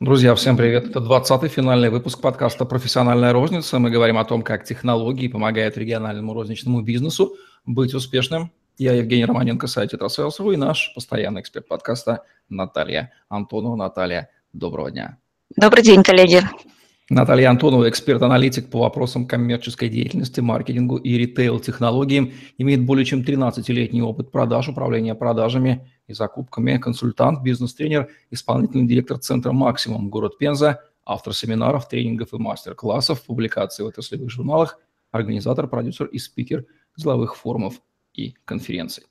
Друзья, всем привет. Это 20-й финальный выпуск подкаста «Профессиональная розница». Мы говорим о том, как технологии помогают региональному розничному бизнесу быть успешным. Я Евгений Романенко, сайт Tetrasales.ru и наш постоянный эксперт подкаста Наталья Антонова. Наталья, доброго дня. Добрый день, коллеги. Наталья Антонова, эксперт-аналитик по вопросам коммерческой деятельности, маркетингу и ритейл-технологиям, имеет более чем 13-летний опыт продаж, управления продажами и закупками, консультант, бизнес-тренер, исполнительный директор Центра «Максимум» город Пенза, автор семинаров, тренингов и мастер-классов, публикаций в отраслевых журналах, организатор, продюсер и спикер деловых форумов и конференций.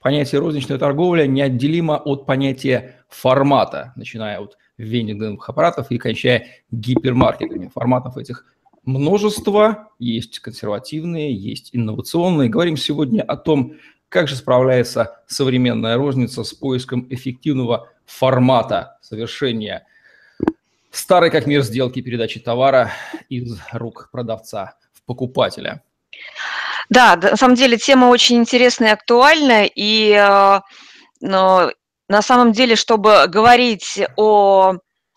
Понятие розничная торговля неотделимо от понятия формата, начиная от вендинговых аппаратов и кончая гипермаркетами. Форматов этих множество, есть консервативные, есть инновационные. Говорим сегодня о том, как же справляется современная розница с поиском эффективного формата совершения старой как мир сделки передачи товара из рук продавца в покупателя. Да, на самом деле тема очень интересная и актуальная, и э, но на самом деле, чтобы говорить о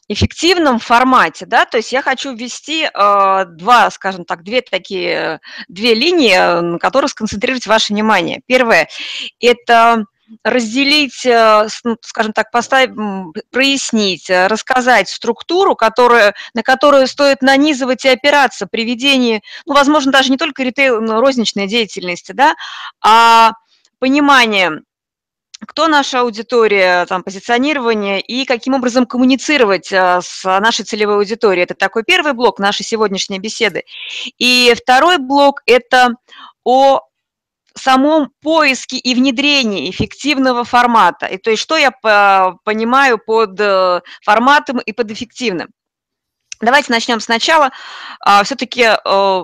эффективном формате, да, то есть я хочу ввести э, два, скажем так, две такие, две линии, на которых сконцентрировать ваше внимание. Первое – это разделить, э, ну, скажем так, поставить, прояснить, э, рассказать структуру, которая, на которую стоит нанизывать и опираться при ведении, ну, возможно, даже не только ритейл, но розничной деятельности, да, а понимание кто наша аудитория, там, позиционирование и каким образом коммуницировать а, с нашей целевой аудиторией. Это такой первый блок нашей сегодняшней беседы. И второй блок – это о самом поиске и внедрении эффективного формата. И то есть что я понимаю под э, форматом и под эффективным. Давайте начнем сначала. А, Все-таки э,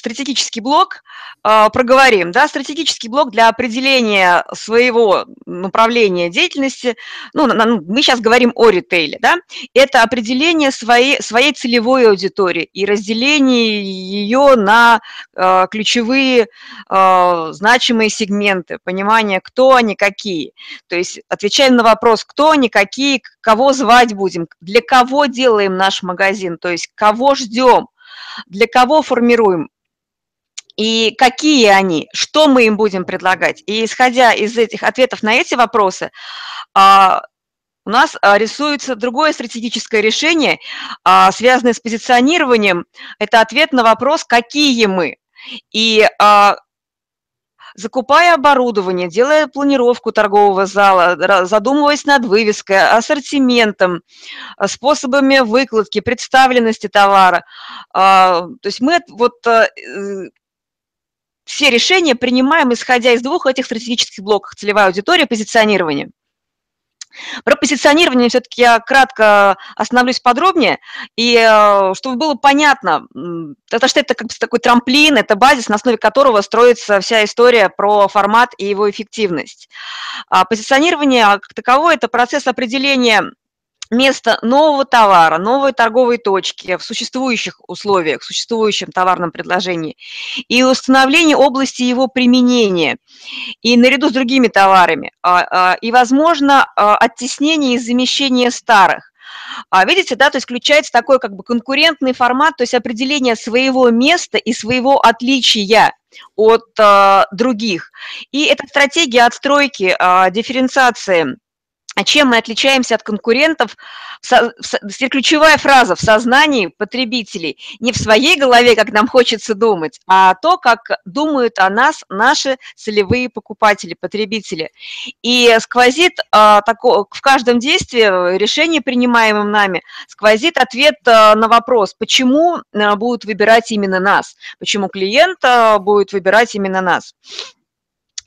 стратегический блок э, проговорим. Да, стратегический блок для определения своего направления деятельности, ну, на, ну, мы сейчас говорим о ритейле, да, это определение своей, своей целевой аудитории и разделение ее на э, ключевые э, значимые сегменты, понимание, кто они, какие. То есть отвечаем на вопрос, кто они, какие, кого звать будем, для кого делаем наш магазин, то есть кого ждем, для кого формируем и какие они, что мы им будем предлагать. И исходя из этих ответов на эти вопросы, а, у нас а, рисуется другое стратегическое решение, а, связанное с позиционированием. Это ответ на вопрос, какие мы. И закупая оборудование, делая планировку торгового зала, задумываясь над вывеской, ассортиментом, способами выкладки, представленности товара. То есть мы вот э, все решения принимаем, исходя из двух этих стратегических блоков – целевая аудитория, позиционирование. Про позиционирование все-таки я кратко остановлюсь подробнее, и э, чтобы было понятно, потому что это как бы такой трамплин, это базис, на основе которого строится вся история про формат и его эффективность. А позиционирование как таковое – это процесс определения место нового товара, новой торговой точки в существующих условиях, в существующем товарном предложении и установление области его применения и наряду с другими товарами, а, а, и, возможно, а, оттеснение и замещение старых. Видите, да, то есть включается такой как бы конкурентный формат, то есть определение своего места и своего отличия от э, других. И эта стратегия отстройки, э, дифференциации а чем мы отличаемся от конкурентов, ключевая фраза в сознании потребителей, не в своей голове, как нам хочется думать, а то, как думают о нас наши целевые покупатели, потребители. И сквозит а, в каждом действии, решении, принимаемом нами, сквозит ответ а, на вопрос, почему а, будут выбирать именно нас, почему клиент будет выбирать именно нас.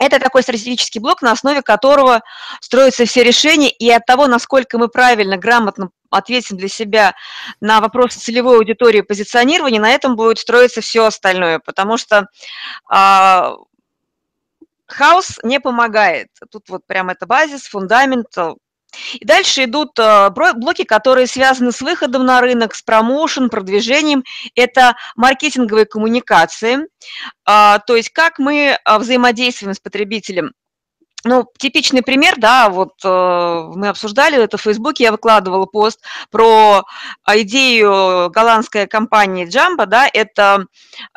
Это такой стратегический блок, на основе которого строятся все решения, и от того, насколько мы правильно, грамотно ответим для себя на вопросы целевой аудитории позиционирования, на этом будет строиться все остальное, потому что а, хаос не помогает. Тут вот прям это базис, фундамент, и дальше идут э, блоки, которые связаны с выходом на рынок, с промоушен, продвижением. Это маркетинговые коммуникации, а, то есть как мы а, взаимодействуем с потребителем ну, типичный пример, да, вот э, мы обсуждали это в Фейсбуке, я выкладывала пост про идею голландской компании Jumbo, да, это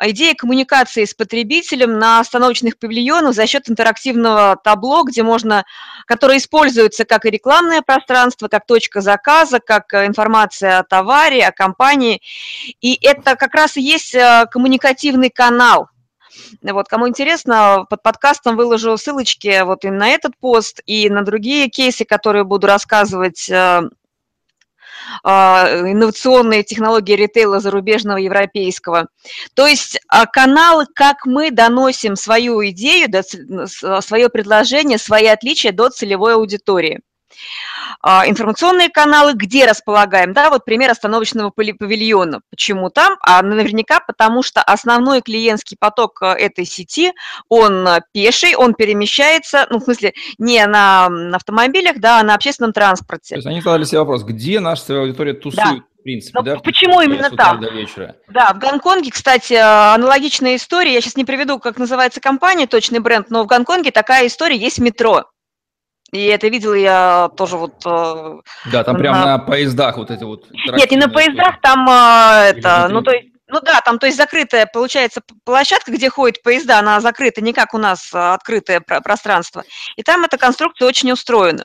идея коммуникации с потребителем на остановочных павильонах за счет интерактивного табло, где можно, которое используется как и рекламное пространство, как точка заказа, как информация о товаре, о компании, и это как раз и есть э, коммуникативный канал, вот, кому интересно, под подкастом выложу ссылочки вот и на этот пост, и на другие кейсы, которые буду рассказывать э, э, инновационные технологии ритейла зарубежного, европейского. То есть а, каналы, как мы доносим свою идею, свое предложение, свои отличия до целевой аудитории. А, информационные каналы, где располагаем, да, вот пример остановочного павильона. Почему там? А наверняка потому, что основной клиентский поток э, этой сети, он э, пеший, он перемещается, ну, в смысле, не на автомобилях, да, а на общественном транспорте. То есть они задали себе вопрос, где наша целевая аудитория тусует? Да. В принципе, Но да? Почему именно там? До вечера. Да, в Гонконге, кстати, э, аналогичная история. Я сейчас не приведу, как называется компания, точный бренд, но в Гонконге такая история есть метро. И это видела я тоже вот... Э, да, там на... прямо на поездах вот эти вот... Нет, не на поездах, там а, это, ну то есть ну да, там, то есть закрытая, получается, площадка, где ходят поезда, она закрыта, не как у нас а, открытое пространство. И там эта конструкция очень устроена.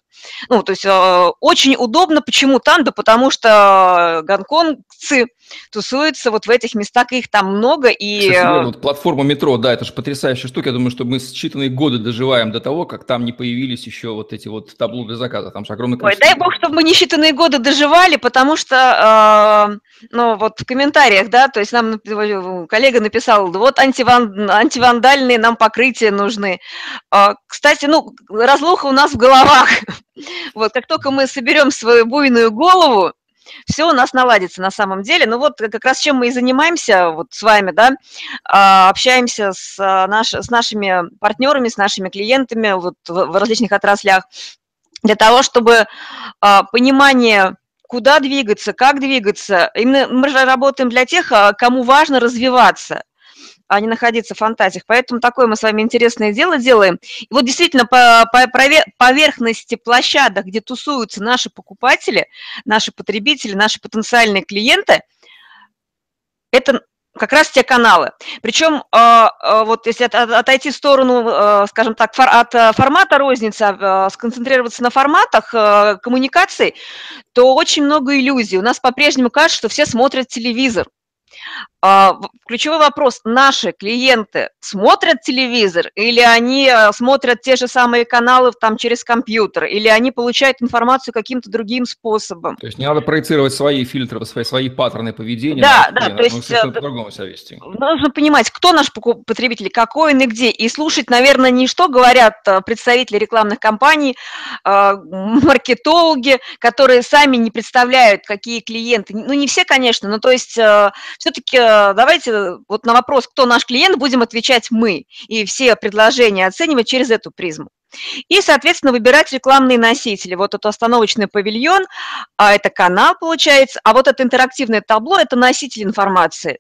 Ну, то есть э, очень удобно. Почему там? Да потому что гонконгцы тусуются вот в этих местах, их там много. И... Кстати, вот платформа метро, да, это же потрясающая штука. Я думаю, что мы считанные годы доживаем до того, как там не появились еще вот эти вот табло для заказа. Там же огромное количество. Ой, дай бог, чтобы мы не считанные годы доживали, потому что, э, ну, вот в комментариях, да, то есть нам коллега написал, вот антиван, антивандальные нам покрытия нужны. А, кстати, ну, разлуха у нас в головах. Вот, как только мы соберем свою буйную голову, все у нас наладится на самом деле. Ну вот как раз чем мы и занимаемся вот с вами, да, а, общаемся с, а, наш, с нашими партнерами, с нашими клиентами вот в различных отраслях для того, чтобы понимание куда двигаться, как двигаться. Именно мы же работаем для тех, а, кому важно развиваться а не находиться в фантазиях. Поэтому такое мы с вами интересное дело делаем. И вот действительно по, по поверхности площадок, где тусуются наши покупатели, наши потребители, наши потенциальные клиенты, это как раз те каналы. Причем, а, а, вот если отойти в сторону, а, скажем так, от формата розницы, сконцентрироваться на форматах коммуникаций, то очень много иллюзий. У нас по-прежнему кажется, что все смотрят телевизор. А, ключевой вопрос, наши клиенты смотрят телевизор или они э, смотрят те же самые каналы там через компьютер, или они получают информацию каким-то другим способом? То есть не надо проецировать свои фильтры, свои, свои паттерны поведения. Да, да, то есть э, себя вести. Нужно понимать, кто наш потребитель, какой он и где, и слушать, наверное, не что говорят э, представители рекламных компаний, маркетологи, которые сами не представляют, какие клиенты, ну не все, конечно, но то есть все-таки давайте вот на вопрос, кто наш клиент, будем отвечать мы. И все предложения оценивать через эту призму. И, соответственно, выбирать рекламные носители. Вот это остановочный павильон, а это канал получается, а вот это интерактивное табло – это носитель информации.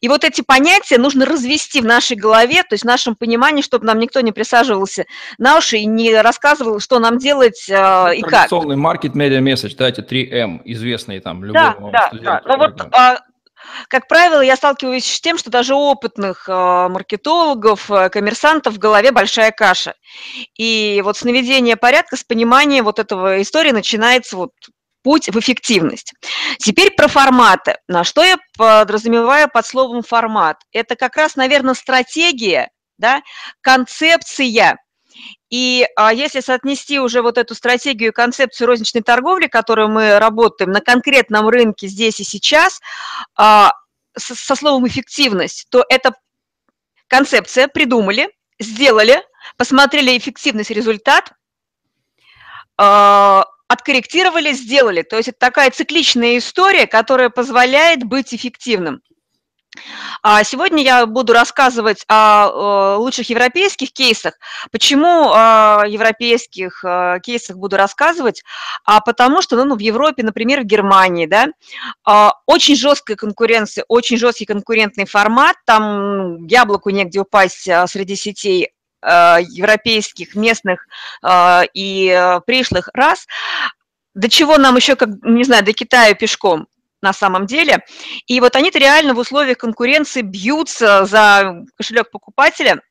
И вот эти понятия нужно развести в нашей голове, то есть в нашем понимании, чтобы нам никто не присаживался на уши и не рассказывал, что нам делать э, и как. Традиционный market media message, да, эти 3M, известные там любому Да, да, да. Но вот а, как правило, я сталкиваюсь с тем, что даже опытных э, маркетологов, э, коммерсантов в голове большая каша. И вот с наведения порядка, с понимания вот этого истории начинается вот путь в эффективность. Теперь про форматы. На что я подразумеваю под словом формат? Это как раз, наверное, стратегия, да, концепция и а, если соотнести уже вот эту стратегию и концепцию розничной торговли, которую мы работаем на конкретном рынке здесь и сейчас, а, со, словом эффективность, то это концепция придумали, сделали, посмотрели эффективность, результат, а, откорректировали, сделали. То есть это такая цикличная история, которая позволяет быть эффективным. А сегодня я буду рассказывать о лучших европейских кейсах. Почему о европейских э, кейсах буду рассказывать? А потому что ну, в Европе, например, в Германии, да, а, очень жесткая конкуренция, очень жесткий конкурентный формат, там яблоку негде упасть а, среди сетей европейских, местных и пришлых рас, до чего нам еще, как, не знаю, до Китая пешком на самом деле. И вот они-то реально в условиях конкуренции бьются за кошелек покупателя.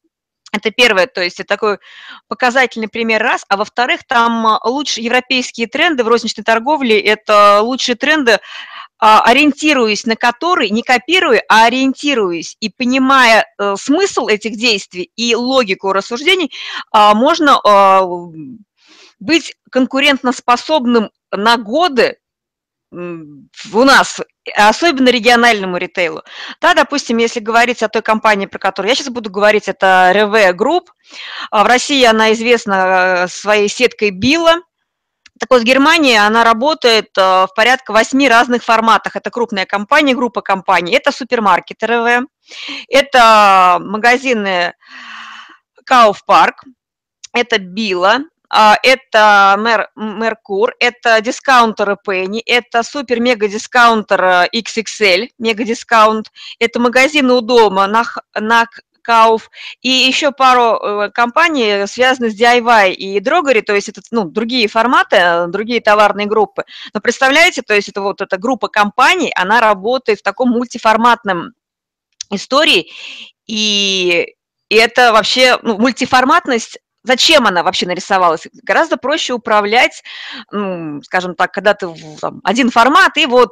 Это первое, то есть это такой показательный пример раз. А во-вторых, там лучшие европейские тренды в розничной торговле, это лучшие тренды, а, ориентируясь на которые, не копируя, а ориентируясь и понимая э, смысл этих действий и логику рассуждений, а, можно а, быть конкурентоспособным на годы у нас, особенно региональному ритейлу. Да, допустим, если говорить о той компании, про которую я сейчас буду говорить, это REWE Group. В России она известна э, своей сеткой Billa. Так вот, в Германии она работает э, в порядка восьми разных форматах. Это крупная компания, группа компаний. Это супермаркет REWE, это магазины Кауфпарк, это Билла, а, это Мер, Меркур, это дискаунтер Penny, это супер-мега-дискаунтер XXL, мега-дискаунт, это магазины у дома на, на Кауф и еще пару э, компаний, связанных с DIY и Дрогери, то есть это ну, другие форматы, другие товарные группы. Но представляете, то есть это вот эта группа компаний, она работает в таком мультиформатном истории, и и это вообще, ну, мультиформатность Зачем она вообще нарисовалась? Гораздо проще управлять, ну, скажем так, когда ты там, один формат, и вот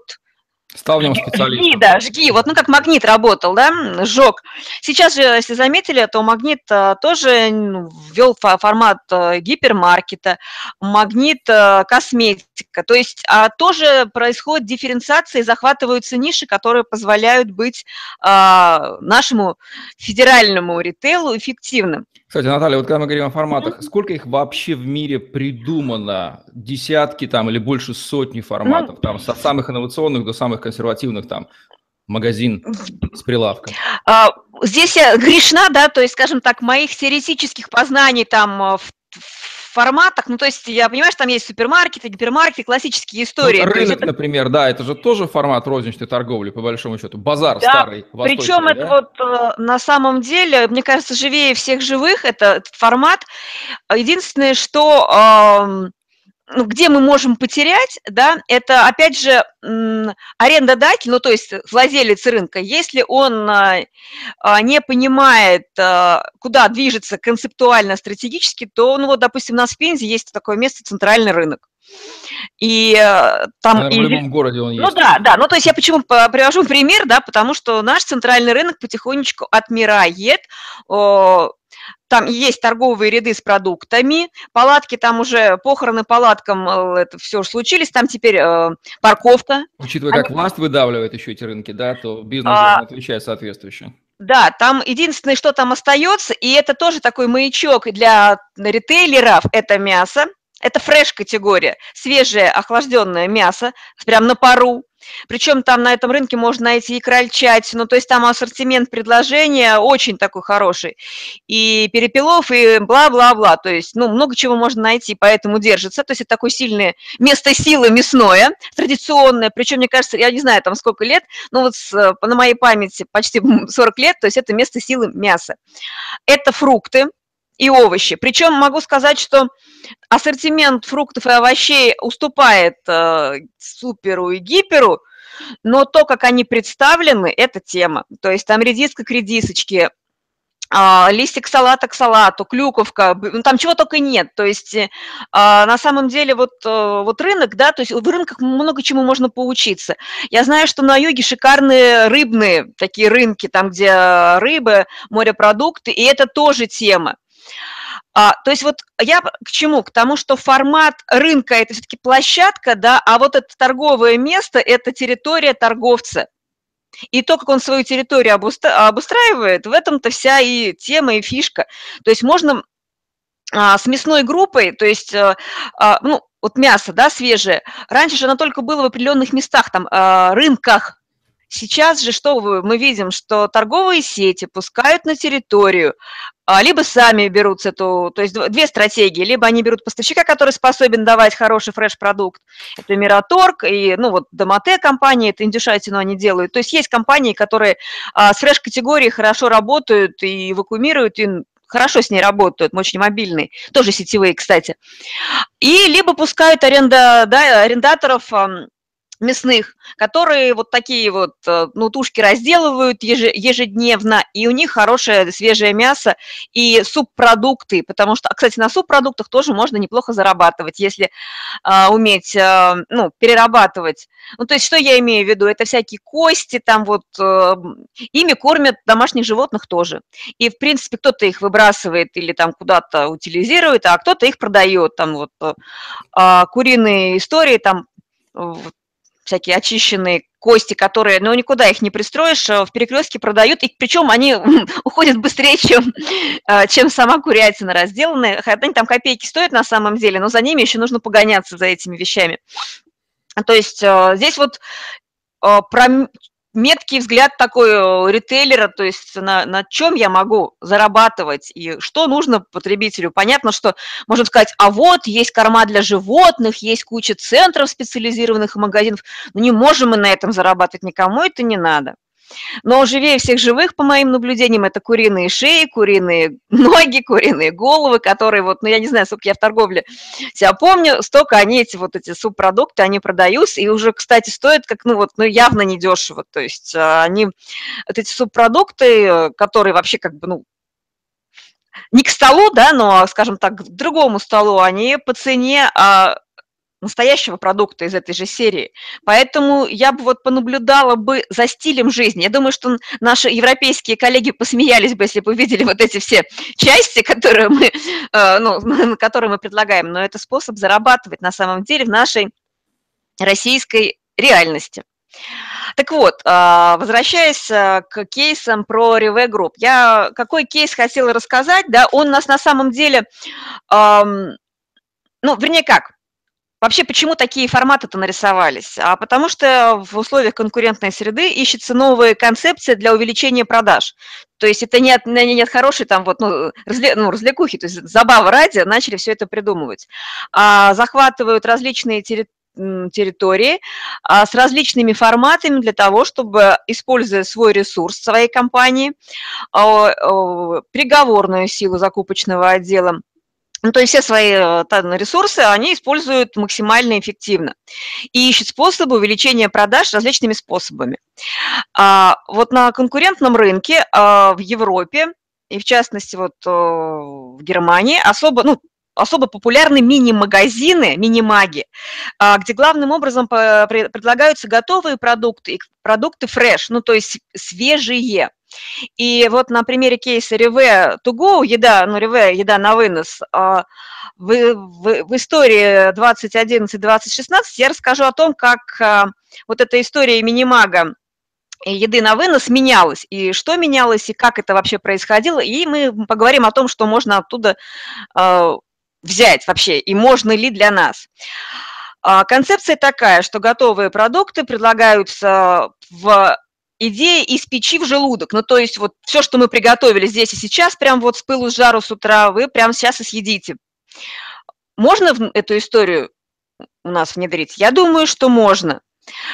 Стал в нем специалистом. Жги, да, жги. Вот, ну, как магнит работал, да, сжег. Сейчас же, если заметили, то магнит а, тоже ну, ввел формат а, гипермаркета, магнит а, косметика. То есть а, тоже происходит дифференциация и захватываются ниши, которые позволяют быть а, нашему федеральному ритейлу эффективным. Кстати, Наталья, вот когда мы говорим о форматах, сколько их вообще в мире придумано? Десятки там или больше сотни форматов, ну, там, от самых инновационных до самых консервативных там магазин с прилавком? А, здесь я грешна, да, то есть, скажем так, моих теоретических познаний там в, в форматах. Ну, то есть, я понимаю, что там есть супермаркеты, гипермаркеты, классические истории. Ну, рынок, это... например, да, это же тоже формат розничной торговли, по большому счету. Базар да, старый, Причем да? это вот э, на самом деле, мне кажется, живее всех живых это, этот формат. Единственное, что где мы можем потерять, да, это, опять же, арендодатель, ну, то есть владелец рынка, если он а, а, не понимает, а, куда движется концептуально, стратегически, то, ну, вот, допустим, у нас в Пензе есть такое место центральный рынок. И э, там... Наверное, и... В любом городе он ну есть. Ну да, да. Ну то есть я почему привожу пример, да, потому что наш центральный рынок потихонечку отмирает. Там есть торговые ряды с продуктами, палатки там уже, похороны палаткам, э, это все уже случились, там теперь э, парковка. Учитывая, как Они... власть выдавливает еще эти рынки, да, то бизнес а... отвечает соответствующе. Да, там единственное, что там остается, и это тоже такой маячок для ритейлеров, это мясо, это фреш-категория, свежее охлажденное мясо, прям на пару. Причем там на этом рынке можно найти и крольчатину, то есть там ассортимент предложения очень такой хороший. И перепелов, и бла-бла-бла. То есть, ну, много чего можно найти, поэтому держится. То есть это такое сильное место силы мясное, традиционное. Причем, мне кажется, я не знаю, там сколько лет, но вот с, на моей памяти почти 40 лет, то есть это место силы мяса. Это фрукты, и овощи. Причем могу сказать, что ассортимент фруктов и овощей уступает э, суперу и гиперу, но то, как они представлены, это тема. То есть там редиска к редисочке, а, листик салата к салату, клюковка, ну, там чего только нет. То есть а, на самом деле вот, э, вот рынок, да, то есть в рынках много чему можно поучиться. Я знаю, что на юге шикарные рыбные такие рынки, там, где рыбы, морепродукты, и это тоже тема. А, то есть вот я к чему? К тому, что формат рынка – это все-таки площадка, да, а вот это торговое место – это территория торговца. И то, как он свою территорию обустраивает, в этом-то вся и тема, и фишка. То есть можно а, с мясной группой, то есть, а, а, ну, вот мясо, да, свежее, раньше же оно только было в определенных местах, там, а, рынках, Сейчас же что мы видим, что торговые сети пускают на территорию, а, либо сами берут эту, то есть две стратегии, либо они берут поставщика, который способен давать хороший фреш-продукт, это Мираторг, и, ну, вот Домате компания, это индюшатину они делают, то есть есть компании, которые а, с фреш-категорией хорошо работают и вакуумируют, и хорошо с ней работают, мы очень мобильные, тоже сетевые, кстати. И либо пускают аренда, да, арендаторов мясных, которые вот такие вот, э, ну, тушки разделывают ежедневно, и у них хорошее свежее мясо и субпродукты, потому что, кстати, на субпродуктах тоже можно неплохо зарабатывать, если а, уметь, а, ну, перерабатывать. Ну, то есть, что я имею в виду? Это всякие кости, там вот, а, ими кормят домашних животных тоже. И, в принципе, кто-то их выбрасывает или там куда-то утилизирует, а кто-то их продает, там вот а, куриные истории, там всякие очищенные кости, которые, ну, никуда их не пристроишь, э, в перекрестке продают, и причем они уходят быстрее, чем, э, чем сама курятина разделанная. Они там копейки стоят на самом деле, но за ними еще нужно погоняться за этими вещами. То есть э, здесь вот про меткий взгляд такой э, ритейлера, то есть на, на чем я могу зарабатывать и что нужно потребителю. Понятно, что можно сказать, а вот есть корма для животных, есть куча центров специализированных магазинов, но не можем мы на этом зарабатывать, никому это не надо. Но живее всех живых, по моим наблюдениям, это куриные шеи, куриные ноги, куриные головы, которые вот, ну, я не знаю, сколько я в торговле себя помню, столько они, эти вот эти субпродукты, они продаются, и уже, кстати, стоят как, ну, вот, ну, явно недешево. То есть а, они, вот эти субпродукты, которые вообще как бы, ну, не к столу, да, но, скажем так, к другому столу, они по цене а, настоящего продукта из этой же серии. Поэтому я бы вот понаблюдала бы за стилем жизни. Я думаю, что наши европейские коллеги посмеялись бы, если бы увидели вот эти все части, которые мы, э, ну, которые мы предлагаем. Но это способ зарабатывать на самом деле в нашей российской реальности. Так вот, а, возвращаясь э, к кейсам про Rive Group, я какой кейс хотела рассказать, да, он у нас на самом деле, ну, вернее как, Вообще, почему такие форматы-то нарисовались? А потому что в условиях конкурентной среды ищется новые концепции для увеличения продаж. То есть это нет, нет хорошей там вот, ну, разле, ну, развлекухи, то есть забава ради начали все это придумывать. А, захватывают различные территории, территории а, с различными форматами для того, чтобы, используя свой ресурс своей компании, а, приговорную силу закупочного отдела, ну, то есть все свои э, ресурсы они используют максимально эффективно и ищут способы увеличения продаж различными способами. А, вот на конкурентном рынке а, в Европе и в частности вот э, в Германии особо, ну, особо популярны мини-магазины, мини-маги, а, где главным образом предлагаются готовые продукты, продукты фреш, ну то есть свежие. И вот на примере кейса Реве to go, еда, ну, Реве, еда на вынос, а, в, в, в истории 2011-2016 я расскажу о том, как а, вот эта история минимага еды на вынос менялась, и что менялось, и как это вообще происходило, и мы поговорим о том, что можно оттуда а, взять вообще, и можно ли для нас. Концепция такая, что готовые продукты предлагаются в идея из печи в желудок. Ну, то есть вот все, что мы приготовили здесь и сейчас, прям вот с пылу с жару с утра, вы прямо сейчас и съедите. Можно эту историю у нас внедрить? Я думаю, что можно.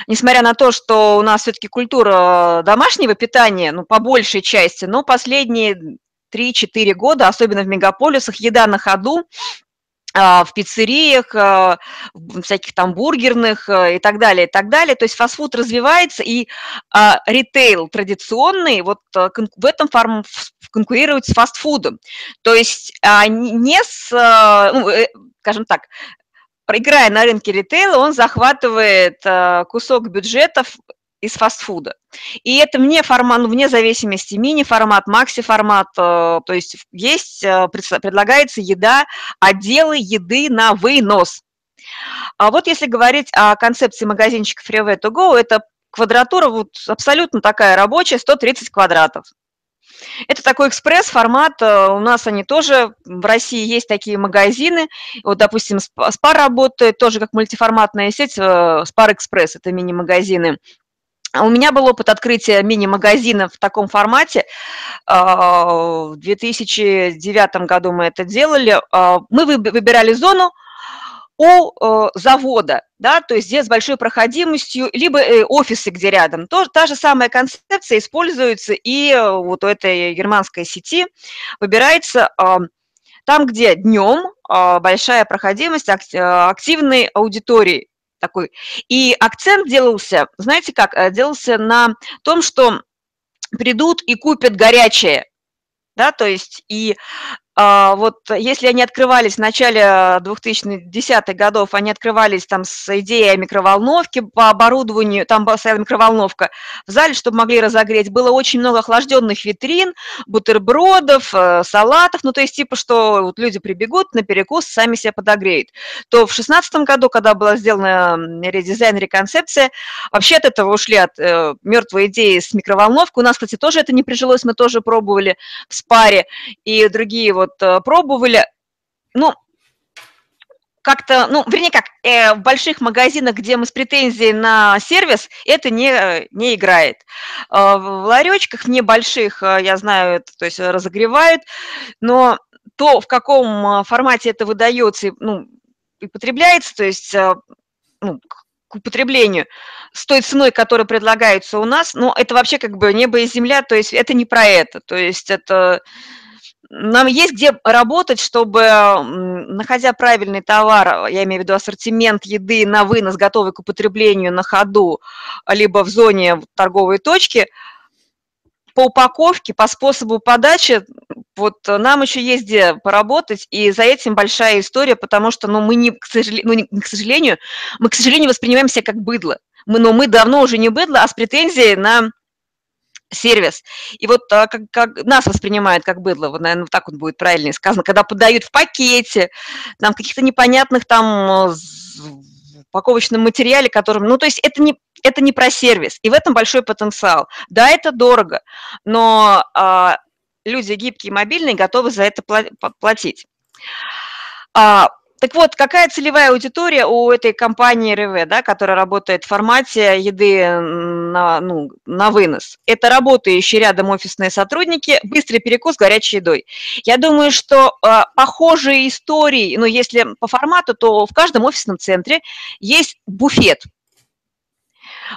Несмотря на то, что у нас все-таки культура домашнего питания, ну, по большей части, но последние 3-4 года, особенно в мегаполисах, еда на ходу, в пиццериях, а, всяких там бургерных а, и так далее, и так далее. То есть фастфуд развивается, и ритейл традиционный вот в этом форм конкурирует с фастфудом. То есть не с, ну, э, скажем так, играя на рынке ритейла, он захватывает кусок бюджетов из фастфуда. И это вне формат, ну, вне зависимости мини-формат, макси-формат, э, то есть есть, э, предлагается еда, отделы еды на вынос. А вот если говорить о концепции магазинчика Freeway to Go, это квадратура вот абсолютно такая рабочая, 130 квадратов. Это такой экспресс-формат, э, у нас они тоже, в России есть такие магазины, вот, допустим, Спар работает тоже как мультиформатная сеть, Спар Экспресс, это мини-магазины, у меня был опыт открытия мини-магазина в таком формате. А, в 2009 году мы это делали. А, мы выбирали зону, у э, завода, да, то есть где с большой проходимостью, либо э, офисы, где рядом. То, та же самая концепция используется и э, вот у этой германской сети выбирается там, где днем большая проходимость ак, активной аудитории такой. И акцент делался, знаете как, э, делался на том, что придут и купят горячее, да, то есть и вот если они открывались в начале 2010-х годов, они открывались там с идеей микроволновки по оборудованию, там была своя микроволновка в зале, чтобы могли разогреть. Было очень много охлажденных витрин, бутербродов, э, салатов, ну то есть типа, что вот люди прибегут на перекус, сами себя подогреют. То в 2016 году, когда была сделана редизайн, реконцепция, вообще от этого ушли от э, мертвой идеи с микроволновкой. У нас, кстати, тоже это не прижилось, мы тоже пробовали в спаре и другие вот вот э, пробовали, ну, как-то, ну, вернее, как, э, в больших магазинах, где мы с претензией на сервис, это не, не играет. Э, в ларечках небольших, э, я знаю, это, то есть разогревают, но то, в каком э, формате это выдается, ну, и потребляется, то есть э, ну, к употреблению с той ценой, которая предлагается у нас, ну, это вообще как бы небо и земля, то есть это не про это, то есть это нам есть где работать, чтобы, находя правильный товар, я имею в виду ассортимент еды на вынос, готовый к употреблению на ходу, либо в зоне торговой точки, по упаковке, по способу подачи, вот нам еще есть где поработать, и за этим большая история, потому что, ну, мы не, к сожалению, ну, не, к сожалению, мы, к сожалению, воспринимаем себя как быдло. Мы, но мы давно уже не быдло, а с претензией на сервис. И вот а, как, как нас воспринимают как быдло, вот, наверное, так вот будет правильнее сказано, когда подают в пакете, там, в каких-то непонятных там э, упаковочном материале, которым, ну, то есть это не, это не про сервис, и в этом большой потенциал. Да, это дорого, но а, люди гибкие мобильные готовы за это платить. А, так вот, какая целевая аудитория у этой компании РВ, да, которая работает в формате еды на, ну, на вынос? Это работающие рядом офисные сотрудники, быстрый перекус горячей едой. Я думаю, что э, похожие истории, ну, если по формату, то в каждом офисном центре есть буфет.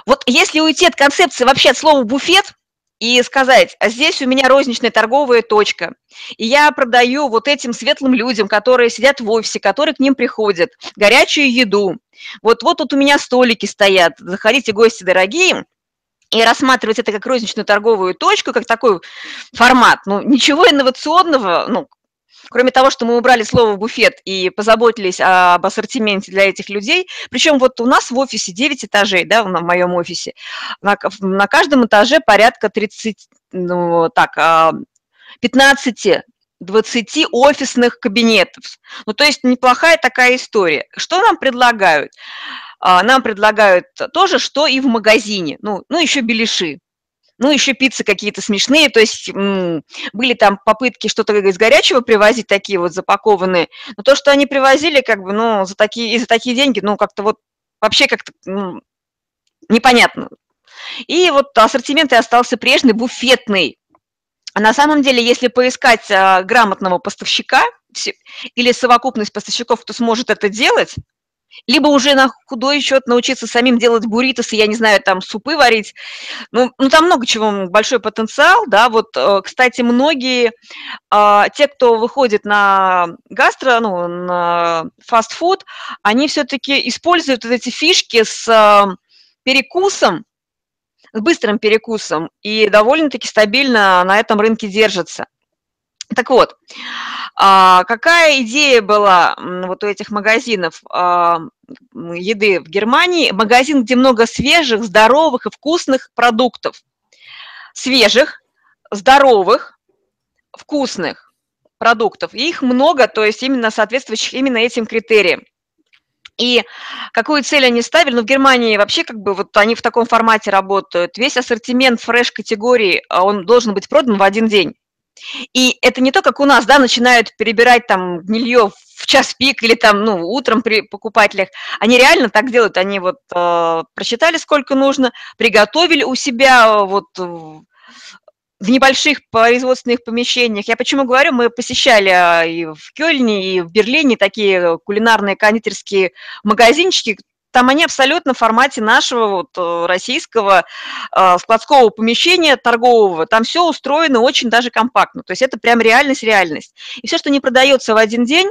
Вот если уйти от концепции вообще от слова «буфет», и сказать, а здесь у меня розничная торговая точка, и я продаю вот этим светлым людям, которые сидят в офисе, которые к ним приходят, горячую еду. Вот, вот тут у меня столики стоят, заходите, гости дорогие, и рассматривать это как розничную торговую точку, как такой формат. Ну, ничего инновационного, ну, Кроме того, что мы убрали слово «буфет» и позаботились об ассортименте для этих людей, причем вот у нас в офисе 9 этажей, да, в моем офисе, на, на каждом этаже порядка 30, ну, так, 15 20 офисных кабинетов. Ну, то есть неплохая такая история. Что нам предлагают? А, нам предлагают то же, что и в магазине. Ну, ну еще беляши. Ну, еще пиццы какие-то смешные, то есть были там попытки что-то из горячего привозить, такие вот запакованные, но то, что они привозили, как бы, ну, за такие, и за такие деньги, ну, как-то вот вообще как-то ну, непонятно. И вот ассортимент и остался прежний, буфетный. А на самом деле, если поискать а, грамотного поставщика или совокупность поставщиков, кто сможет это делать, либо уже на худой счет научиться самим делать бурритосы, я не знаю, там супы варить. Ну, ну там много чего, большой потенциал, да, вот, э, кстати, многие, а, те, кто выходит на гастро, ну, на фастфуд, они все-таки используют вот эти фишки с а, перекусом, с быстрым перекусом, и довольно-таки стабильно на этом рынке держатся. Так вот, а, какая идея была вот у этих магазинов а, еды в Германии? Магазин, где много свежих, здоровых и вкусных продуктов. Свежих, здоровых, вкусных продуктов. И их много, то есть именно соответствующих именно этим критериям. И какую цель они ставили? Ну, в Германии вообще как бы вот они в таком формате работают. Весь ассортимент фреш-категории, он должен быть продан в один день. И это не то, как у нас, да, начинают перебирать там гнилье в час пик или там, ну, утром при покупателях. Они реально так делают, они вот э, просчитали, сколько нужно, приготовили у себя вот в небольших производственных помещениях. Я почему говорю, мы посещали а, и в Кёльне, и в Берлине такие кулинарные кондитерские магазинчики, там они абсолютно в формате нашего вот э, российского э, складского помещения торгового. Там все устроено очень даже компактно. То есть это прям реальность, реальность. И все, что не продается в один день,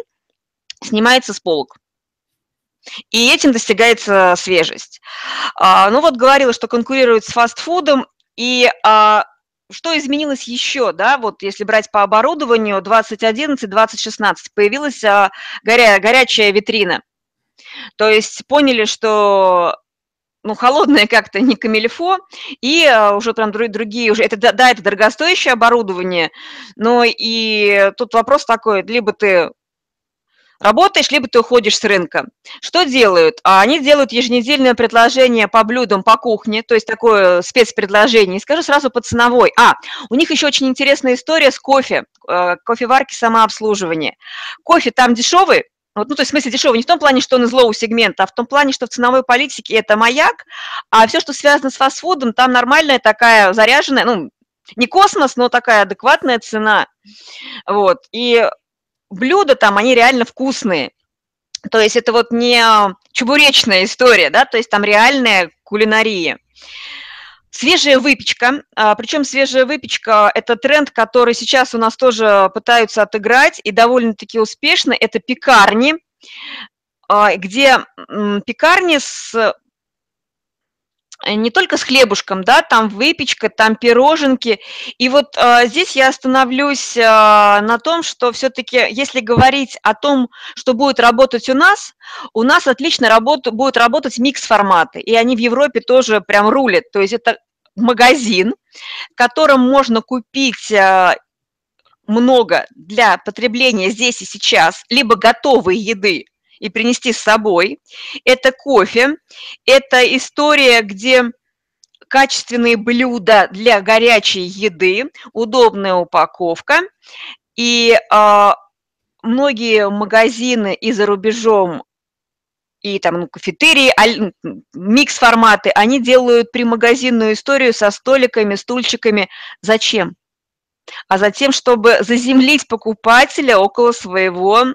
снимается с полок. И этим достигается свежесть. А, ну вот говорила, что конкурирует с фастфудом, и а, что изменилось еще, да, вот если брать по оборудованию 2011-2016, появилась а, горя, горячая витрина. То есть поняли, что ну, холодное как-то не камильфо, и а, уже прям другие, уже это, да, это дорогостоящее оборудование, но и тут вопрос такой, либо ты работаешь, либо ты уходишь с рынка. Что делают? А они делают еженедельное предложение по блюдам по кухне, то есть такое спецпредложение. И скажу сразу по ценовой. А, у них еще очень интересная история с кофе, э, кофеварки самообслуживания. Кофе там дешевый, вот, ну, то есть, в смысле, дешевый не в том плане, что он из low сегмента, а в том плане, что в ценовой политике это маяк, а все, что связано с фастфудом, там нормальная такая заряженная, ну, не космос, но такая адекватная цена. Вот. И блюда там, они реально вкусные. То есть это вот не чебуречная история, да, то есть там реальная кулинария. Свежая выпечка, а, причем свежая выпечка – это тренд, который сейчас у нас тоже пытаются отыграть, и довольно-таки успешно. Это пекарни, а, где пекарни с не только с хлебушком, да, там выпечка, там пироженки. И вот э, здесь я остановлюсь э, на том, что все-таки, если говорить о том, что будет работать у нас, у нас отлично работ, будут работать микс-форматы, и они в Европе тоже прям рулят. То есть это магазин, в котором можно купить э, много для потребления здесь и сейчас, либо готовой еды, и принести с собой. Это кофе, это история, где качественные блюда для горячей еды, удобная упаковка. И э, многие магазины и за рубежом, и там ну, кафетерии, микс-форматы, они делают примагазинную историю со столиками, стульчиками. Зачем? А затем, чтобы заземлить покупателя около своего,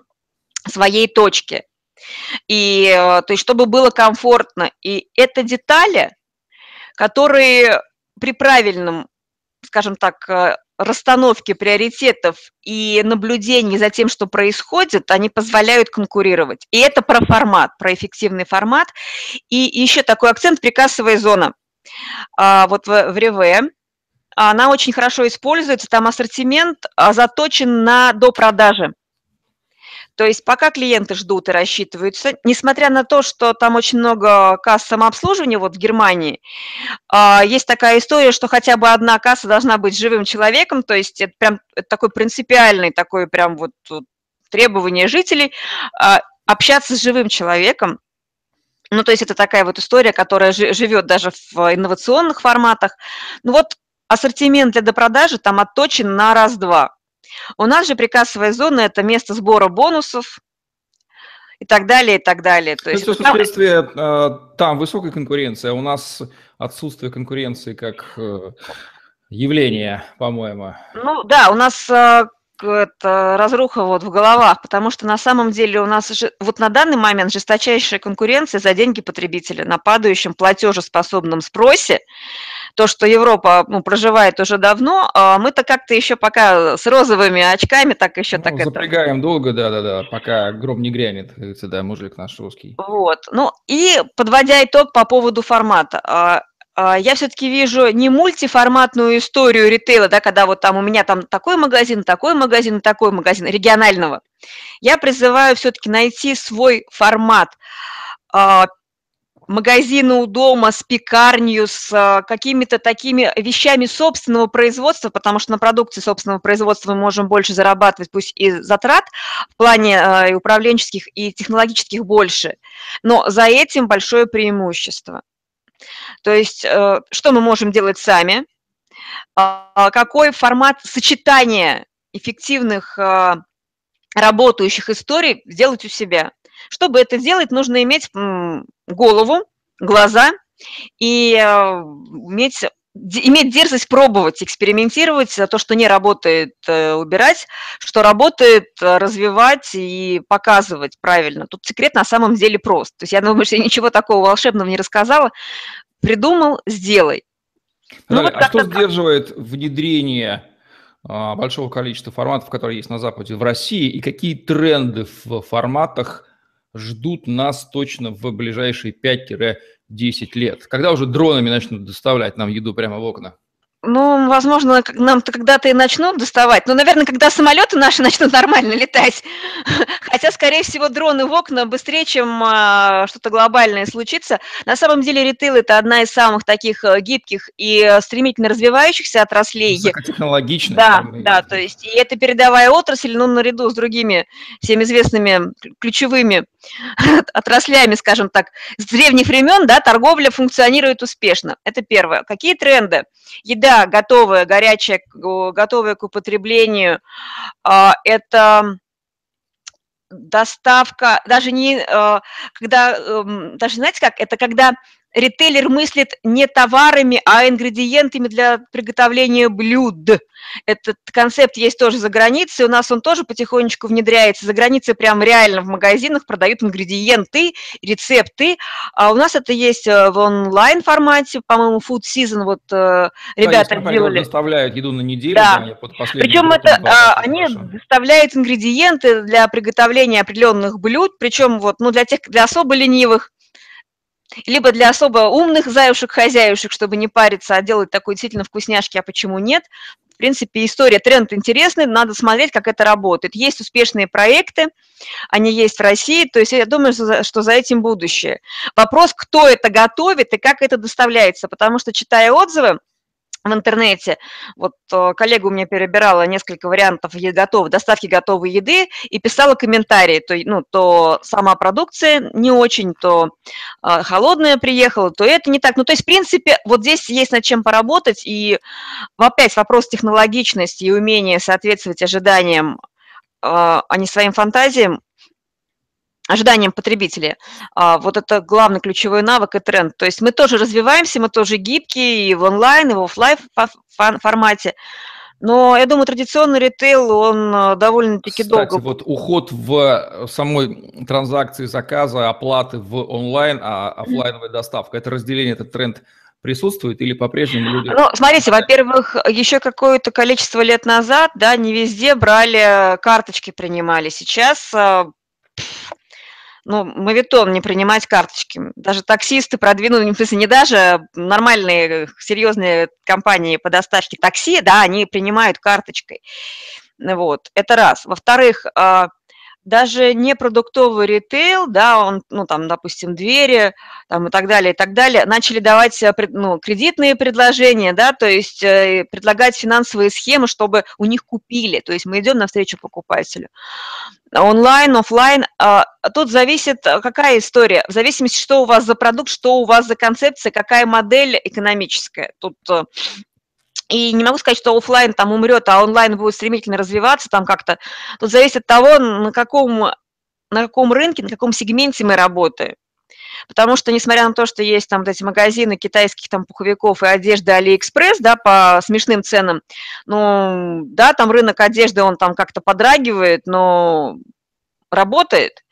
своей точки. И, э, то есть, чтобы было комфортно. И это детали, которые при правильном, скажем так, э, расстановке приоритетов и наблюдении за тем, что происходит, они позволяют конкурировать. И это про формат, про эффективный формат. И еще такой акцент – прикассовая зона. А, вот в, Реве она очень хорошо используется, там ассортимент а, заточен на допродажи. То есть пока клиенты ждут и рассчитываются, несмотря на то, что там очень много касс самообслуживания, вот в Германии, а, есть такая история, что хотя бы одна касса должна быть живым человеком, то есть это прям это такой принципиальный, такой прям вот, требование жителей, а, общаться с живым человеком, ну, то есть это такая вот история, которая живет даже в инновационных форматах. Ну вот ассортимент для допродажи там отточен на раз-два. У нас же прикассовая зона – это место сбора бонусов, и так далее, и так далее. То есть, что вследствие э, там высокая конкуренция, а у нас отсутствие конкуренции как э, явление, по-моему. Ну да, у нас э, это разруха вот в головах, потому что на самом деле у нас же, вот на данный момент жесточайшая конкуренция за деньги потребителя на падающем платежеспособном спросе, то, что Европа ну, проживает уже давно, а мы-то как-то еще пока с розовыми очками так еще ну, так запрягаем это... долго, да-да-да, пока гром не грянет, да, мужик наш русский. Вот, ну и подводя итог по поводу формата, а, а, я все-таки вижу не мультиформатную историю ритейла, да, когда вот там у меня там такой магазин, такой магазин, такой магазин регионального. Я призываю все-таки найти свой формат магазина у дома с пекарнью, с а, какими-то такими вещами собственного производства, потому что на продукции собственного производства мы можем больше зарабатывать, пусть и затрат в плане а, и управленческих, и технологических больше, но за этим большое преимущество. То есть э, что мы можем делать сами, а, какой формат сочетания эффективных работающих историй сделать у себя. Чтобы это сделать, нужно иметь голову, глаза и э, иметь иметь дерзость пробовать, экспериментировать, то, что не работает, э, убирать, что работает, э, развивать и показывать правильно. Тут секрет на самом деле прост. То есть я думаю, что я ничего такого волшебного не рассказала. Придумал, сделай. Ну, вот а что сдерживает внедрение а, большого количества форматов, которые есть на Западе, в России, и какие тренды в форматах ждут нас точно в ближайшие 5 10 лет? Когда уже дронами начнут доставлять нам еду прямо в окна? Ну, возможно, нам-то когда-то и начнут доставать. Ну, наверное, когда самолеты наши начнут нормально летать. Хотя, скорее всего, дроны в окна быстрее, чем а, что-то глобальное случится. На самом деле, ритейл – это одна из самых таких э, гибких и стремительно развивающихся отраслей. Технологичных. Да, да, то есть и это передовая отрасль, ну, наряду с другими всем известными ключевыми отраслями, скажем так, с древних времен, да, торговля функционирует успешно. Это первое. Какие тренды? Еда готовая, горячая, готовая к употреблению. А, это доставка, даже не, а, когда, эм, даже знаете как, это когда ритейлер мыслит не товарами, а ингредиентами для приготовления блюд. Этот концепт есть тоже за границей, у нас он тоже потихонечку внедряется. За границей прям реально в магазинах продают ингредиенты, рецепты. А у нас это есть э, в онлайн-формате, по-моему, Food Season, вот э, ребята да, делали. доставляют еду на неделю, да. да Причем это, а, они хорошо. доставляют ингредиенты для приготовления определенных блюд, причем вот, ну, для тех, для особо ленивых, либо для особо умных заюшек-хозяюшек, чтобы не париться, а делать такой действительно вкусняшки, а почему нет. В принципе, история, тренд интересный, надо смотреть, как это работает. Есть успешные проекты, они есть в России, то есть я думаю, что за этим будущее. Вопрос, кто это готовит и как это доставляется, потому что, читая отзывы, в интернете. Вот э, коллега у меня перебирала несколько вариантов готовой, доставки готовой еды и писала комментарии. То, ну, то сама продукция не очень, то э, холодная приехала, то это не так. Ну, то есть, в принципе, вот здесь есть над чем поработать. И опять вопрос технологичности и умения соответствовать ожиданиям, э, а не своим фантазиям, ожиданиям потребителя. А, вот это главный ключевой навык и тренд. То есть мы тоже развиваемся, мы тоже гибкие и в онлайн, и в офлайн формате. Но я думаю, традиционный ритейл, он а, довольно-таки долго... вот уход в самой транзакции заказа, оплаты в онлайн, а офлайновая доставка, это разделение, этот тренд присутствует или по-прежнему люди... Ну, смотрите, во-первых, еще какое-то количество лет назад, да, не везде брали, карточки принимали. Сейчас ну, мавитон не принимать карточки. Даже таксисты продвинули, в смысле, не даже нормальные, серьезные компании по доставке такси, да, они принимают карточкой. Вот, это раз. Во-вторых, а, даже не продуктовый ритейл, да, он, ну, там, допустим, двери, там, и так далее, и так далее, начали давать, э, ну, кредитные предложения, да, то есть э, предлагать финансовые схемы, чтобы у них купили, то есть мы идем навстречу покупателю. Онлайн, офлайн, а, тут зависит, э, какая история, в зависимости, что у вас за продукт, что у вас за концепция, какая модель экономическая. Тут и не могу сказать, что офлайн там умрет, а онлайн будет стремительно развиваться там как-то. Тут зависит от того, на каком, на каком рынке, на каком сегменте мы работаем. Потому что, несмотря на то, что есть там вот эти магазины китайских там пуховиков и одежды Алиэкспресс, да, по смешным ценам, ну, да, там рынок одежды, он там как-то подрагивает, но работает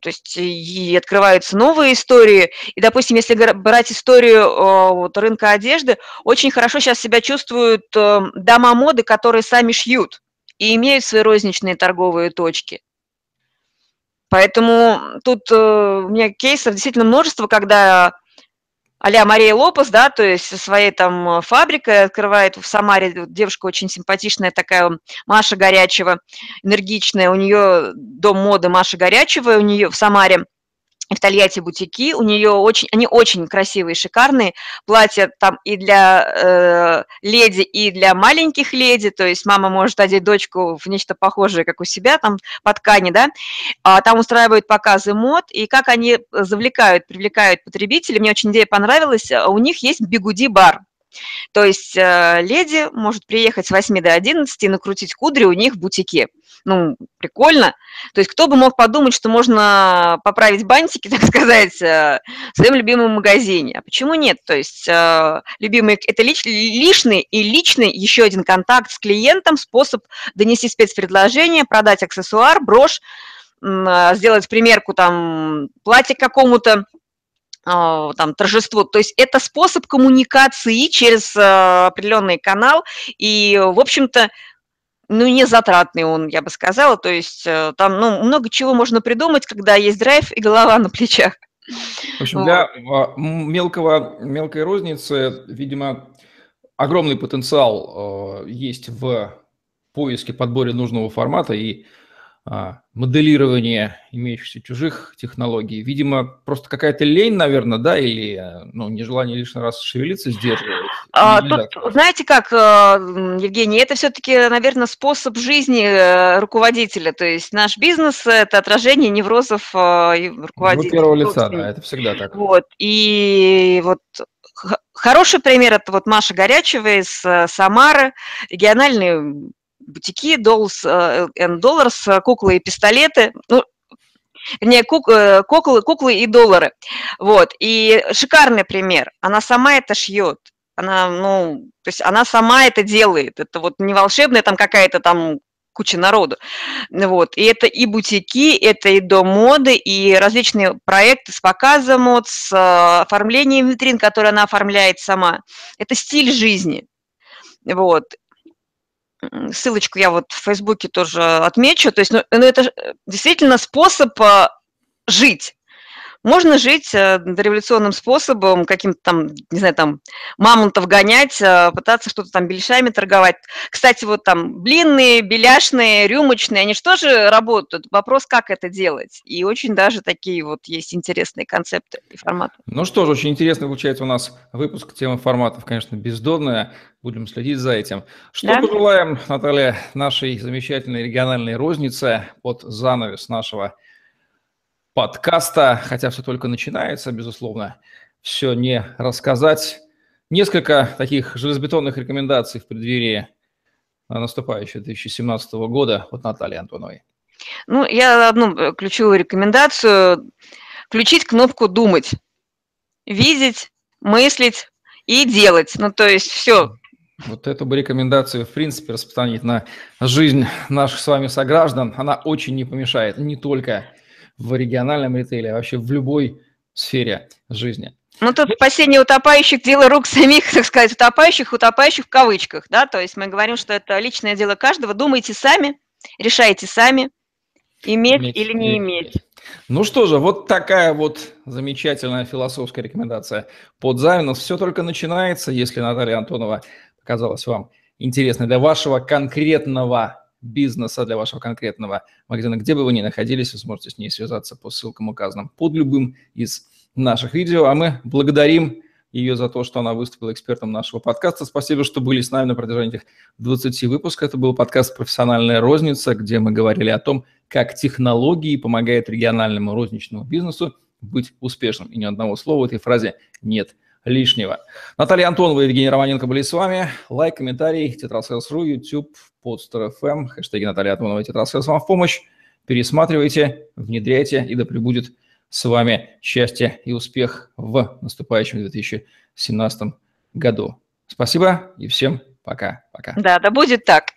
то есть и открываются новые истории. И, допустим, если брать историю вот, рынка одежды, очень хорошо сейчас себя чувствуют э, дома моды, которые сами шьют и имеют свои розничные торговые точки. Поэтому тут э, у меня кейсов действительно множество, когда а Мария Лопес, да, то есть со своей там э, фабрикой открывает в Самаре, девушка очень симпатичная такая, Маша Горячева, энергичная, у нее дом моды Маша Горячева, у нее в Самаре – в Тольятти бутики, у нее очень, они очень красивые, шикарные, платья там и для э, леди, и для маленьких леди, то есть мама может одеть дочку в нечто похожее, как у себя, там по ткани, да, а там устраивают показы мод, и как они завлекают, привлекают потребителей, мне очень идея понравилась, у них есть бигуди-бар, то есть э, леди может приехать с 8 до 11 и накрутить кудри у них в бутике. Ну, прикольно. То есть кто бы мог подумать, что можно поправить бантики, так сказать, э, в своем любимом магазине. А почему нет? То есть э, любимый – это лич, личный и личный еще один контакт с клиентом, способ донести спецпредложение, продать аксессуар, брошь, э, сделать примерку там платье какому-то, там, торжеству. То есть это способ коммуникации через определенный канал. И, в общем-то, ну, не затратный он, я бы сказала. То есть э, там, ну, много чего можно придумать, когда есть драйв и голова на плечах. В общем, для а, мелкого, мелкой розницы, видимо, огромный потенциал э, есть в поиске, подборе нужного формата и а, моделирование имеющихся чужих технологий. Видимо, просто какая-то лень, наверное, да, или э, ну, нежелание лишний раз шевелиться сдерживает. А, тут, знаете как, э, Евгений, это все-таки, наверное, способ жизни э, руководителя. То есть наш бизнес – это отражение неврозов руководителя. первого лица, да, это всегда так. Вот, и вот Хороший пример – это вот Маша Горячева из Самары, региональный бутики, Dolls and Dollars, куклы и пистолеты, ну, не кук, э, куклы, куклы и доллары. Вот, и шикарный пример. Она сама это шьет. Она, ну, то есть она сама это делает. Это вот не волшебная там какая-то там куча народу. Вот. И это и бутики, это и дом моды, и различные проекты с показом, вот, с э, оформлением витрин, которые она оформляет сама. Это стиль жизни. Вот ссылочку я вот в Фейсбуке тоже отмечу. То есть, ну, ну это э, действительно способ а, жить. Можно жить э, революционным способом, каким-то там, не знаю, там, мамонтов гонять, э, пытаться что-то там беляшами торговать. Кстати, вот там блинные, беляшные, рюмочные, они же тоже работают. Вопрос, как это делать. И очень даже такие вот есть интересные концепты и форматы. Ну что же, очень интересно получается у нас выпуск темы форматов, конечно, бездонная. Будем следить за этим. Что да? пожелаем, Наталья, нашей замечательной региональной рознице под занавес нашего подкаста, хотя все только начинается, безусловно, все не рассказать. Несколько таких железобетонных рекомендаций в преддверии наступающего 2017 года от Натальи Антоновой. Ну, я одну э, ключевую рекомендацию – включить кнопку «Думать», видеть, мыслить и делать. Ну, то есть все. Вот эту бы рекомендацию, в принципе, распространить на жизнь наших с вами сограждан, она очень не помешает, не только в региональном ритейле, а вообще в любой сфере жизни. Ну, тут спасение утопающих – дело рук самих, так сказать, утопающих, утопающих в кавычках, да, то есть мы говорим, что это личное дело каждого, думайте сами, решайте сами, иметь, иметь или не иметь. Ну что же, вот такая вот замечательная философская рекомендация под завинус. Все только начинается, если Наталья Антонова показалась вам интересной для вашего конкретного бизнеса, для вашего конкретного магазина, где бы вы ни находились, вы сможете с ней связаться по ссылкам, указанным под любым из наших видео. А мы благодарим ее за то, что она выступила экспертом нашего подкаста. Спасибо, что были с нами на протяжении этих 20 выпусков. Это был подкаст «Профессиональная розница», где мы говорили о том, как технологии помогают региональному розничному бизнесу быть успешным. И ни одного слова в этой фразе нет лишнего. Наталья Антонова и Евгений Романенко были с вами. Лайк, комментарий, Тетрасселс.ру, YouTube, Podster FM, хэштеги Наталья Антонова и Тетрасселс вам в помощь. Пересматривайте, внедряйте, и да пребудет с вами счастье и успех в наступающем 2017 году. Спасибо и всем пока-пока. Да, да будет так.